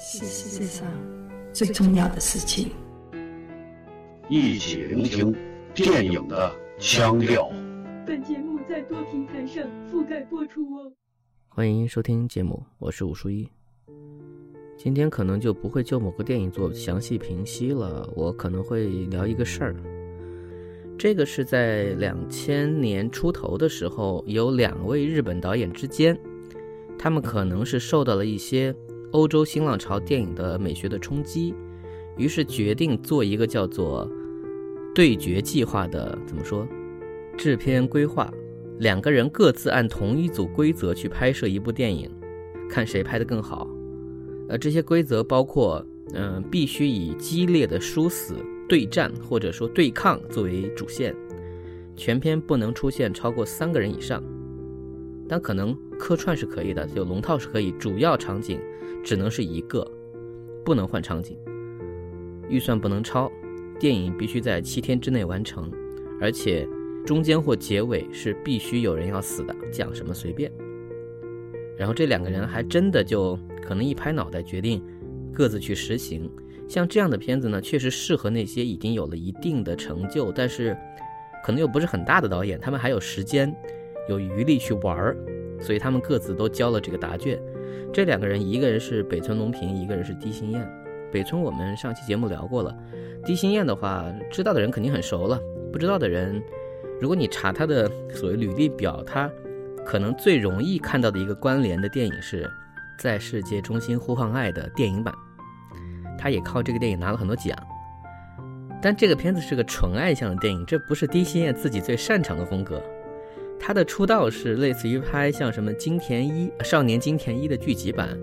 是世界上最重要的事情。一起聆听电影的腔调。本节目在多平台上覆盖播出哦。欢迎收听节目，我是武书一。今天可能就不会就某个电影做详细评析了，我可能会聊一个事儿。这个是在两千年出头的时候，有两位日本导演之间，他们可能是受到了一些欧洲新浪潮电影的美学的冲击，于是决定做一个叫做“对决计划”的怎么说制片规划，两个人各自按同一组规则去拍摄一部电影，看谁拍得更好。呃，这些规则包括，嗯，必须以激烈的殊死对战或者说对抗作为主线，全片不能出现超过三个人以上，但可能客串是可以的，就龙套是可以，主要场景只能是一个，不能换场景，预算不能超，电影必须在七天之内完成，而且中间或结尾是必须有人要死的，讲什么随便。然后这两个人还真的就可能一拍脑袋决定各自去实行。像这样的片子呢，确实适合那些已经有了一定的成就，但是可能又不是很大的导演，他们还有时间、有余力去玩儿，所以他们各自都交了这个答卷。这两个人，一个人是北村隆平，一个人是低心燕。北村我们上期节目聊过了，低心燕的话，知道的人肯定很熟了，不知道的人，如果你查他的所谓履历表，他。可能最容易看到的一个关联的电影是《在世界中心呼唤爱》的电影版，他也靠这个电影拿了很多奖。但这个片子是个纯爱向的电影，这不是低心燕自己最擅长的风格。他的出道是类似于拍像什么金田一少年金田一的剧集版、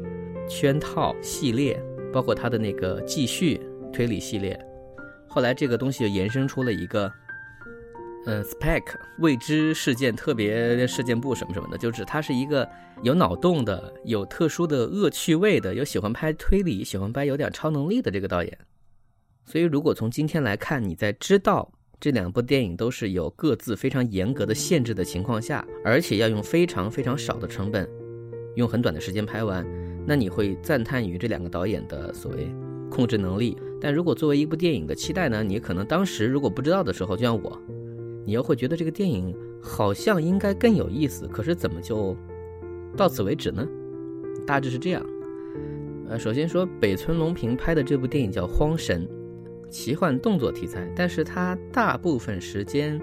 圈套系列，包括他的那个继续推理系列。后来这个东西就延伸出了一个。呃，Spec 未知事件特别事件部什么什么的，就指他是一个有脑洞的、有特殊的恶趣味的、有喜欢拍推理、喜欢拍有点超能力的这个导演。所以，如果从今天来看，你在知道这两部电影都是有各自非常严格的限制的情况下，而且要用非常非常少的成本，用很短的时间拍完，那你会赞叹于这两个导演的所谓控制能力。但如果作为一部电影的期待呢，你可能当时如果不知道的时候，就像我。你又会觉得这个电影好像应该更有意思，可是怎么就到此为止呢？大致是这样。呃，首先说北村隆平拍的这部电影叫《荒神》，奇幻动作题材，但是它大部分时间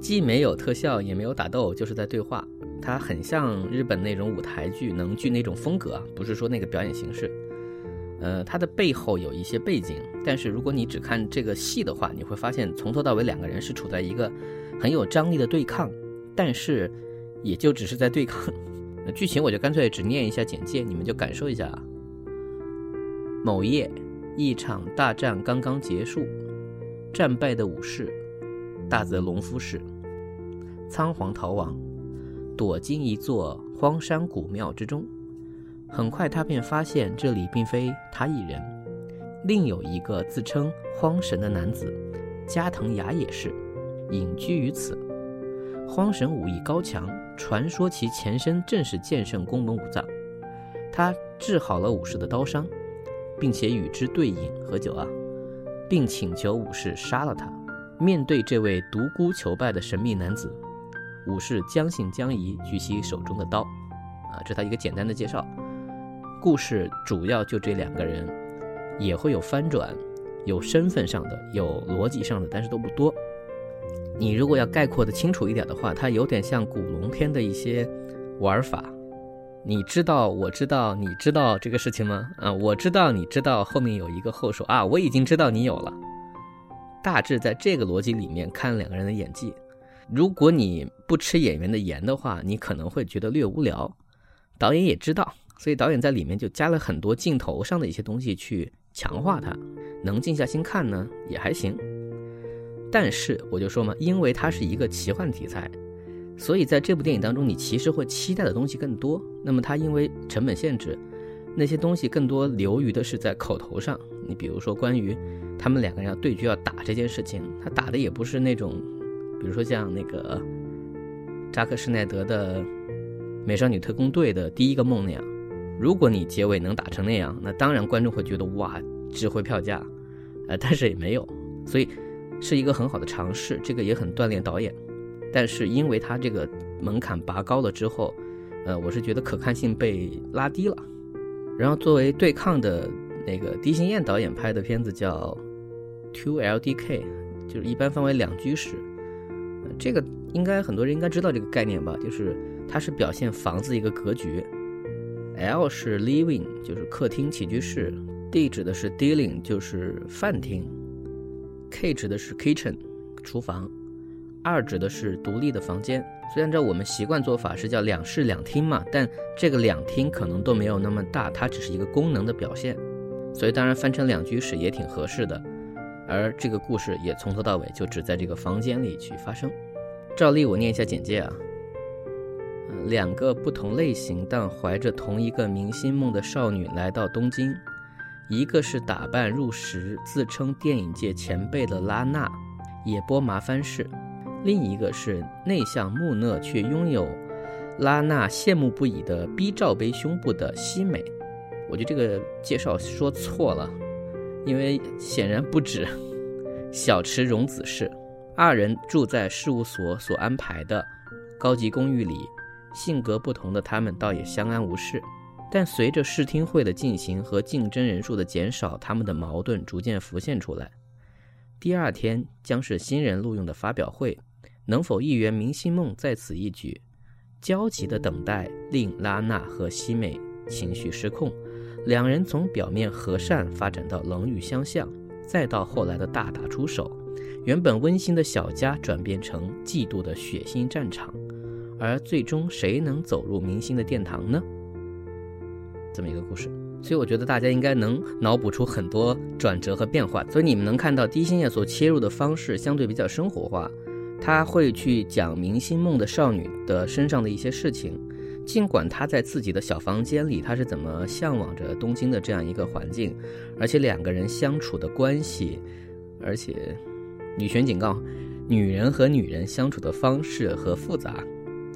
既没有特效，也没有打斗，就是在对话。它很像日本那种舞台剧能剧那种风格啊，不是说那个表演形式。呃，它的背后有一些背景，但是如果你只看这个戏的话，你会发现从头到尾两个人是处在一个很有张力的对抗，但是也就只是在对抗。剧情我就干脆只念一下简介，你们就感受一下。某夜，一场大战刚刚结束，战败的武士大泽隆夫氏仓皇逃亡，躲进一座荒山古庙之中。很快，他便发现这里并非他一人，另有一个自称荒神的男子，加藤雅也是隐居于此。荒神武艺高强，传说其前身正是剑圣宫本武藏。他治好了武士的刀伤，并且与之对饮喝酒啊，并请求武士杀了他。面对这位独孤求败的神秘男子，武士将信将疑，举起手中的刀。啊，这他一个简单的介绍。故事主要就这两个人，也会有翻转，有身份上的，有逻辑上的，但是都不多。你如果要概括的清楚一点的话，它有点像古龙片的一些玩法。你知道，我知道，你知道这个事情吗？啊，我知道，你知道，后面有一个后手啊，我已经知道你有了。大致在这个逻辑里面看两个人的演技，如果你不吃演员的盐的话，你可能会觉得略无聊。导演也知道。所以导演在里面就加了很多镜头上的一些东西去强化它，能静下心看呢也还行。但是我就说嘛，因为它是一个奇幻题材，所以在这部电影当中，你其实会期待的东西更多。那么它因为成本限制，那些东西更多流于的是在口头上。你比如说关于他们两个人要对决要打这件事情，他打的也不是那种，比如说像那个扎克施耐德的《美少女特工队》的第一个梦那样。如果你结尾能打成那样，那当然观众会觉得哇，值回票价，呃，但是也没有，所以是一个很好的尝试，这个也很锻炼导演。但是因为他这个门槛拔高了之后，呃，我是觉得可看性被拉低了。然后作为对抗的那个狄心燕导演拍的片子叫 Two LDK，就是一般分为两居室。这个应该很多人应该知道这个概念吧？就是它是表现房子一个格局。L 是 living，就是客厅起居室；D 指的是 dealing，就是饭厅；K 指的是 kitchen，厨房；二指的是独立的房间。虽然照我们习惯做法是叫两室两厅嘛，但这个两厅可能都没有那么大，它只是一个功能的表现。所以当然翻成两居室也挺合适的。而这个故事也从头到尾就只在这个房间里去发生。照例我念一下简介啊。两个不同类型但怀着同一个明星梦的少女来到东京，一个是打扮入时、自称电影界前辈的拉娜，也播麻帆事；另一个是内向木讷却拥有拉娜羡慕不已的 B 罩杯胸部的西美。我觉得这个介绍说错了，因为显然不止小池荣子是二人住在事务所所安排的高级公寓里。性格不同的他们倒也相安无事，但随着试听会的进行和竞争人数的减少，他们的矛盾逐渐浮现出来。第二天将是新人录用的发表会，能否一圆明星梦在此一举？焦急的等待令拉娜和西美情绪失控，两人从表面和善发展到冷语相向，再到后来的大打出手，原本温馨的小家转变成嫉妒的血腥战场。而最终谁能走入明星的殿堂呢？这么一个故事，所以我觉得大家应该能脑补出很多转折和变化。所以你们能看到低星夜所切入的方式相对比较生活化，他会去讲明星梦的少女的身上的一些事情，尽管他在自己的小房间里，他是怎么向往着东京的这样一个环境，而且两个人相处的关系，而且女权警告，女人和女人相处的方式和复杂。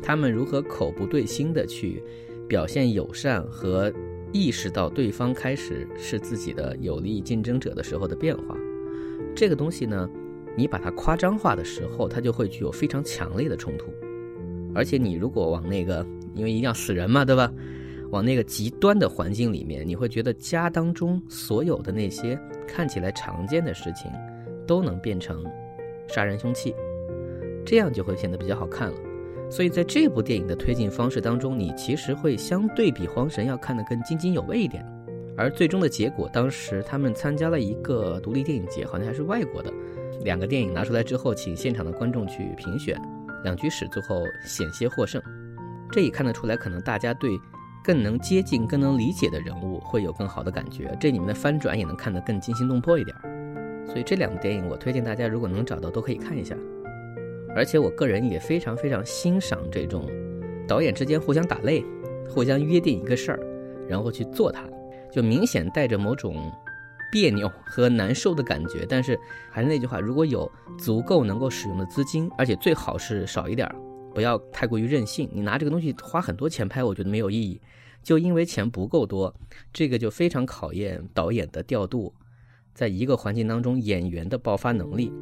他们如何口不对心的去表现友善和意识到对方开始是自己的有利竞争者的时候的变化，这个东西呢，你把它夸张化的时候，它就会具有非常强烈的冲突。而且你如果往那个，因为一定要死人嘛，对吧？往那个极端的环境里面，你会觉得家当中所有的那些看起来常见的事情，都能变成杀人凶器，这样就会显得比较好看了。所以在这部电影的推进方式当中，你其实会相对比《荒神》要看得更津津有味一点。而最终的结果，当时他们参加了一个独立电影节，好像还是外国的。两个电影拿出来之后，请现场的观众去评选，两居室最后险些获胜。这也看得出来，可能大家对更能接近、更能理解的人物会有更好的感觉。这里面的翻转也能看得更惊心动魄一点。所以这两部电影，我推荐大家如果能找到，都可以看一下。而且我个人也非常非常欣赏这种导演之间互相打擂、互相约定一个事儿，然后去做它，就明显带着某种别扭和难受的感觉。但是还是那句话，如果有足够能够使用的资金，而且最好是少一点，不要太过于任性。你拿这个东西花很多钱拍，我觉得没有意义。就因为钱不够多，这个就非常考验导演的调度，在一个环境当中演员的爆发能力。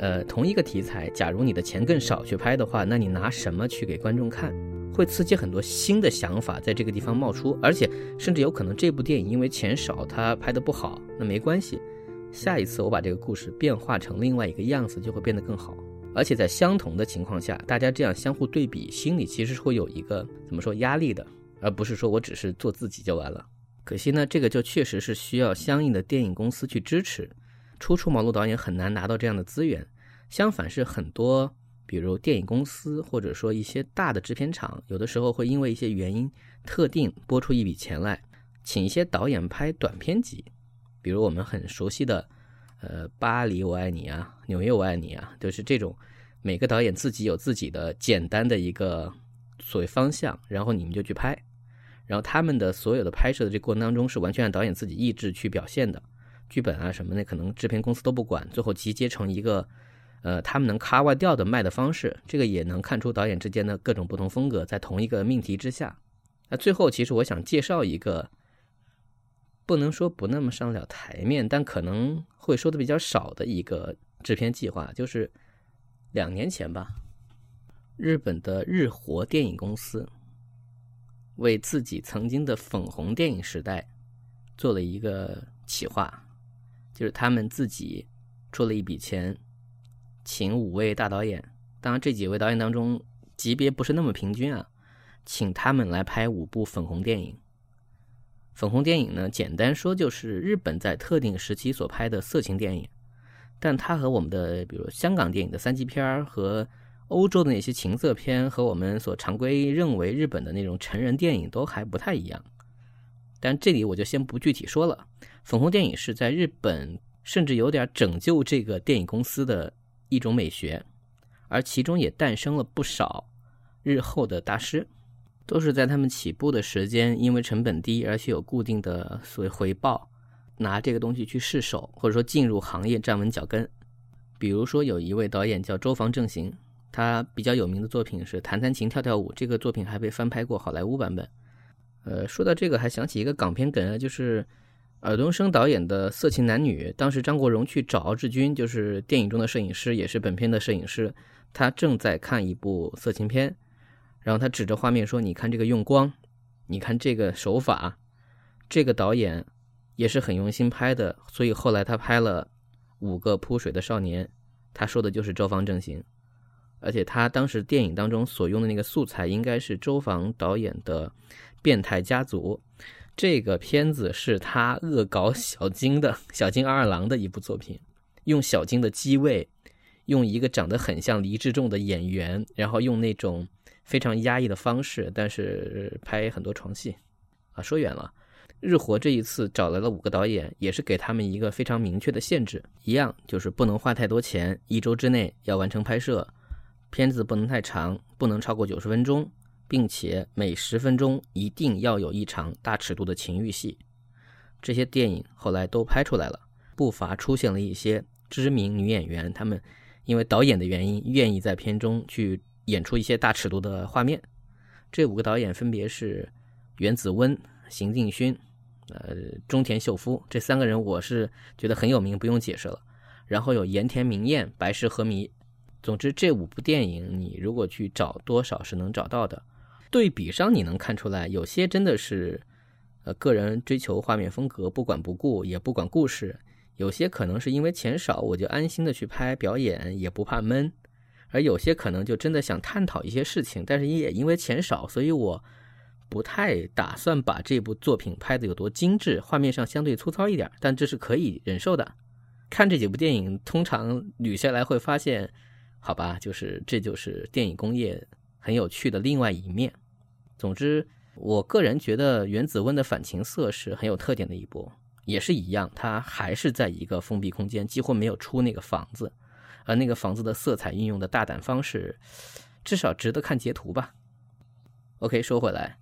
呃，同一个题材，假如你的钱更少去拍的话，那你拿什么去给观众看？会刺激很多新的想法在这个地方冒出，而且甚至有可能这部电影因为钱少，它拍的不好，那没关系，下一次我把这个故事变化成另外一个样子，就会变得更好。而且在相同的情况下，大家这样相互对比，心里其实是会有一个怎么说压力的，而不是说我只是做自己就完了。可惜呢，这个就确实是需要相应的电影公司去支持。初出茅庐导演很难拿到这样的资源，相反是很多，比如电影公司或者说一些大的制片厂，有的时候会因为一些原因特定拨出一笔钱来，请一些导演拍短片集，比如我们很熟悉的，呃，巴黎我爱你啊，纽约我爱你啊，都是这种，每个导演自己有自己的简单的一个所谓方向，然后你们就去拍，然后他们的所有的拍摄的这过程当中是完全按导演自己意志去表现的。剧本啊什么的，可能制片公司都不管，最后集结成一个，呃，他们能 cover 掉的卖的方式，这个也能看出导演之间的各种不同风格，在同一个命题之下，那最后，其实我想介绍一个，不能说不那么上了台面，但可能会说的比较少的一个制片计划，就是两年前吧，日本的日活电影公司为自己曾经的粉红电影时代做了一个企划，就是他们自己出了一笔钱，请五位大导演，当然这几位导演当中级别不是那么平均啊。请他们来拍五部粉红电影。粉红电影呢，简单说就是日本在特定时期所拍的色情电影，但它和我们的比如香港电影的三级片和欧洲的那些情色片和我们所常规认为日本的那种成人电影都还不太一样。但这里我就先不具体说了。粉红电影是在日本甚至有点拯救这个电影公司的一种美学，而其中也诞生了不少日后的大师。都是在他们起步的时间，因为成本低，而且有固定的所谓回报，拿这个东西去试手，或者说进入行业站稳脚跟。比如说，有一位导演叫周防正行，他比较有名的作品是《弹弹琴跳跳舞》，这个作品还被翻拍过好莱坞版本。呃，说到这个，还想起一个港片梗啊，就是尔冬升导演的《色情男女》，当时张国荣去找敖志军，就是电影中的摄影师，也是本片的摄影师，他正在看一部色情片。然后他指着画面说：“你看这个用光，你看这个手法，这个导演也是很用心拍的。所以后来他拍了五个扑水的少年，他说的就是周防正行，而且他当时电影当中所用的那个素材应该是周防导演的《变态家族》，这个片子是他恶搞小金的小金二郎的一部作品，用小金的机位，用一个长得很像黎志仲的演员，然后用那种。”非常压抑的方式，但是拍很多床戏，啊，说远了。日活这一次找来了五个导演，也是给他们一个非常明确的限制，一样就是不能花太多钱，一周之内要完成拍摄，片子不能太长，不能超过九十分钟，并且每十分钟一定要有一场大尺度的情欲戏。这些电影后来都拍出来了，不乏出现了一些知名女演员，她们因为导演的原因，愿意在片中去。演出一些大尺度的画面，这五个导演分别是原子温、邢定勋、呃中田秀夫这三个人，我是觉得很有名，不用解释了。然后有盐田明彦、白石和弥。总之，这五部电影你如果去找，多少是能找到的。对比上，你能看出来，有些真的是呃个人追求画面风格，不管不顾，也不管故事；有些可能是因为钱少，我就安心的去拍表演，也不怕闷。而有些可能就真的想探讨一些事情，但是也因为钱少，所以我不太打算把这部作品拍的有多精致，画面上相对粗糙一点，但这是可以忍受的。看这几部电影，通常捋下来会发现，好吧，就是这就是电影工业很有趣的另外一面。总之，我个人觉得《原子温》的反情色是很有特点的一部，也是一样，它还是在一个封闭空间，几乎没有出那个房子。而那个房子的色彩运用的大胆方式，至少值得看截图吧。OK，说回来，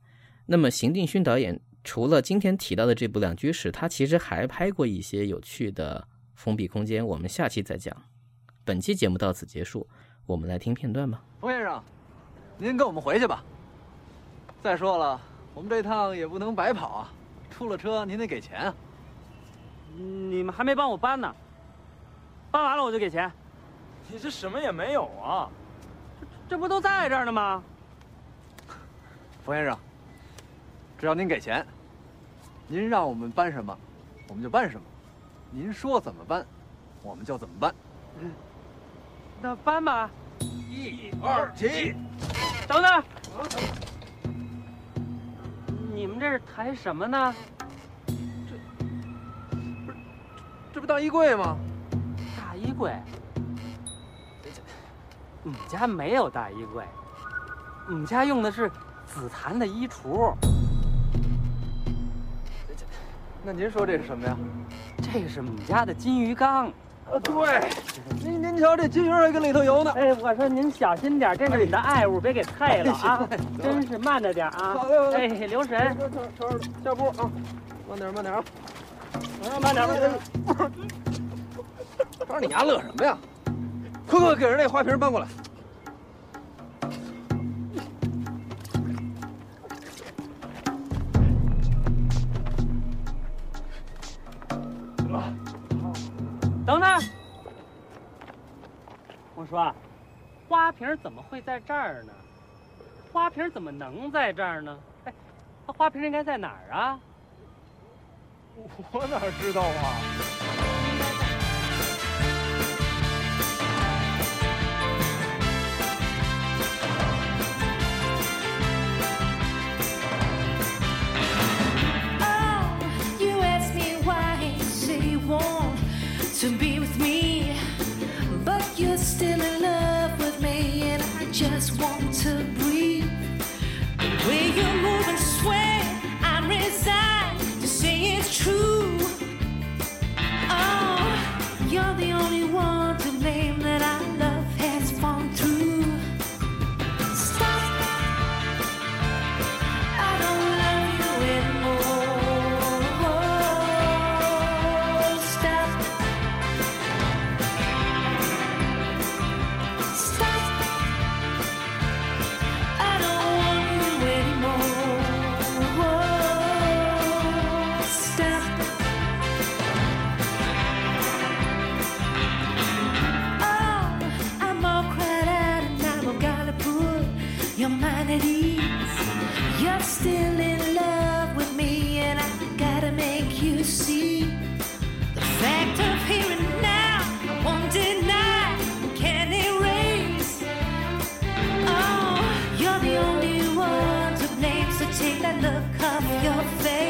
那么邢定勋导演除了今天提到的这部《两居室》，他其实还拍过一些有趣的封闭空间，我们下期再讲。本期节目到此结束，我们来听片段吧。冯先生，您跟我们回去吧。再说了，我们这趟也不能白跑啊，出了车您得给钱啊。你们还没帮我搬呢，搬完了我就给钱。你这什么也没有啊！这这不都在这儿呢吗？冯先生，只要您给钱，您让我们搬什么，我们就搬什么。您说怎么搬，我们就怎么搬。那搬吧！一二起！等等！你们这是抬什么呢？这不是这不大衣柜吗？大衣柜。我们家没有大衣柜，我们家用的是紫檀的衣橱。那您说这是什么呀？这是我们家的金鱼缸。啊，对。您您瞧，这金鱼还跟里头游呢。哎，我说您小心点，这是你的爱物，别给踩了啊！真是慢着点啊！好嘞，哎，留神。瞅瞅下步啊！慢点，慢点啊！慢点，慢点。不是你丫乐什么呀？快快给人那花瓶搬过来！等等，我说，花瓶怎么会在这儿呢？花瓶怎么能在这儿呢？哎，那花瓶应该在哪儿啊？我哪知道啊？fade.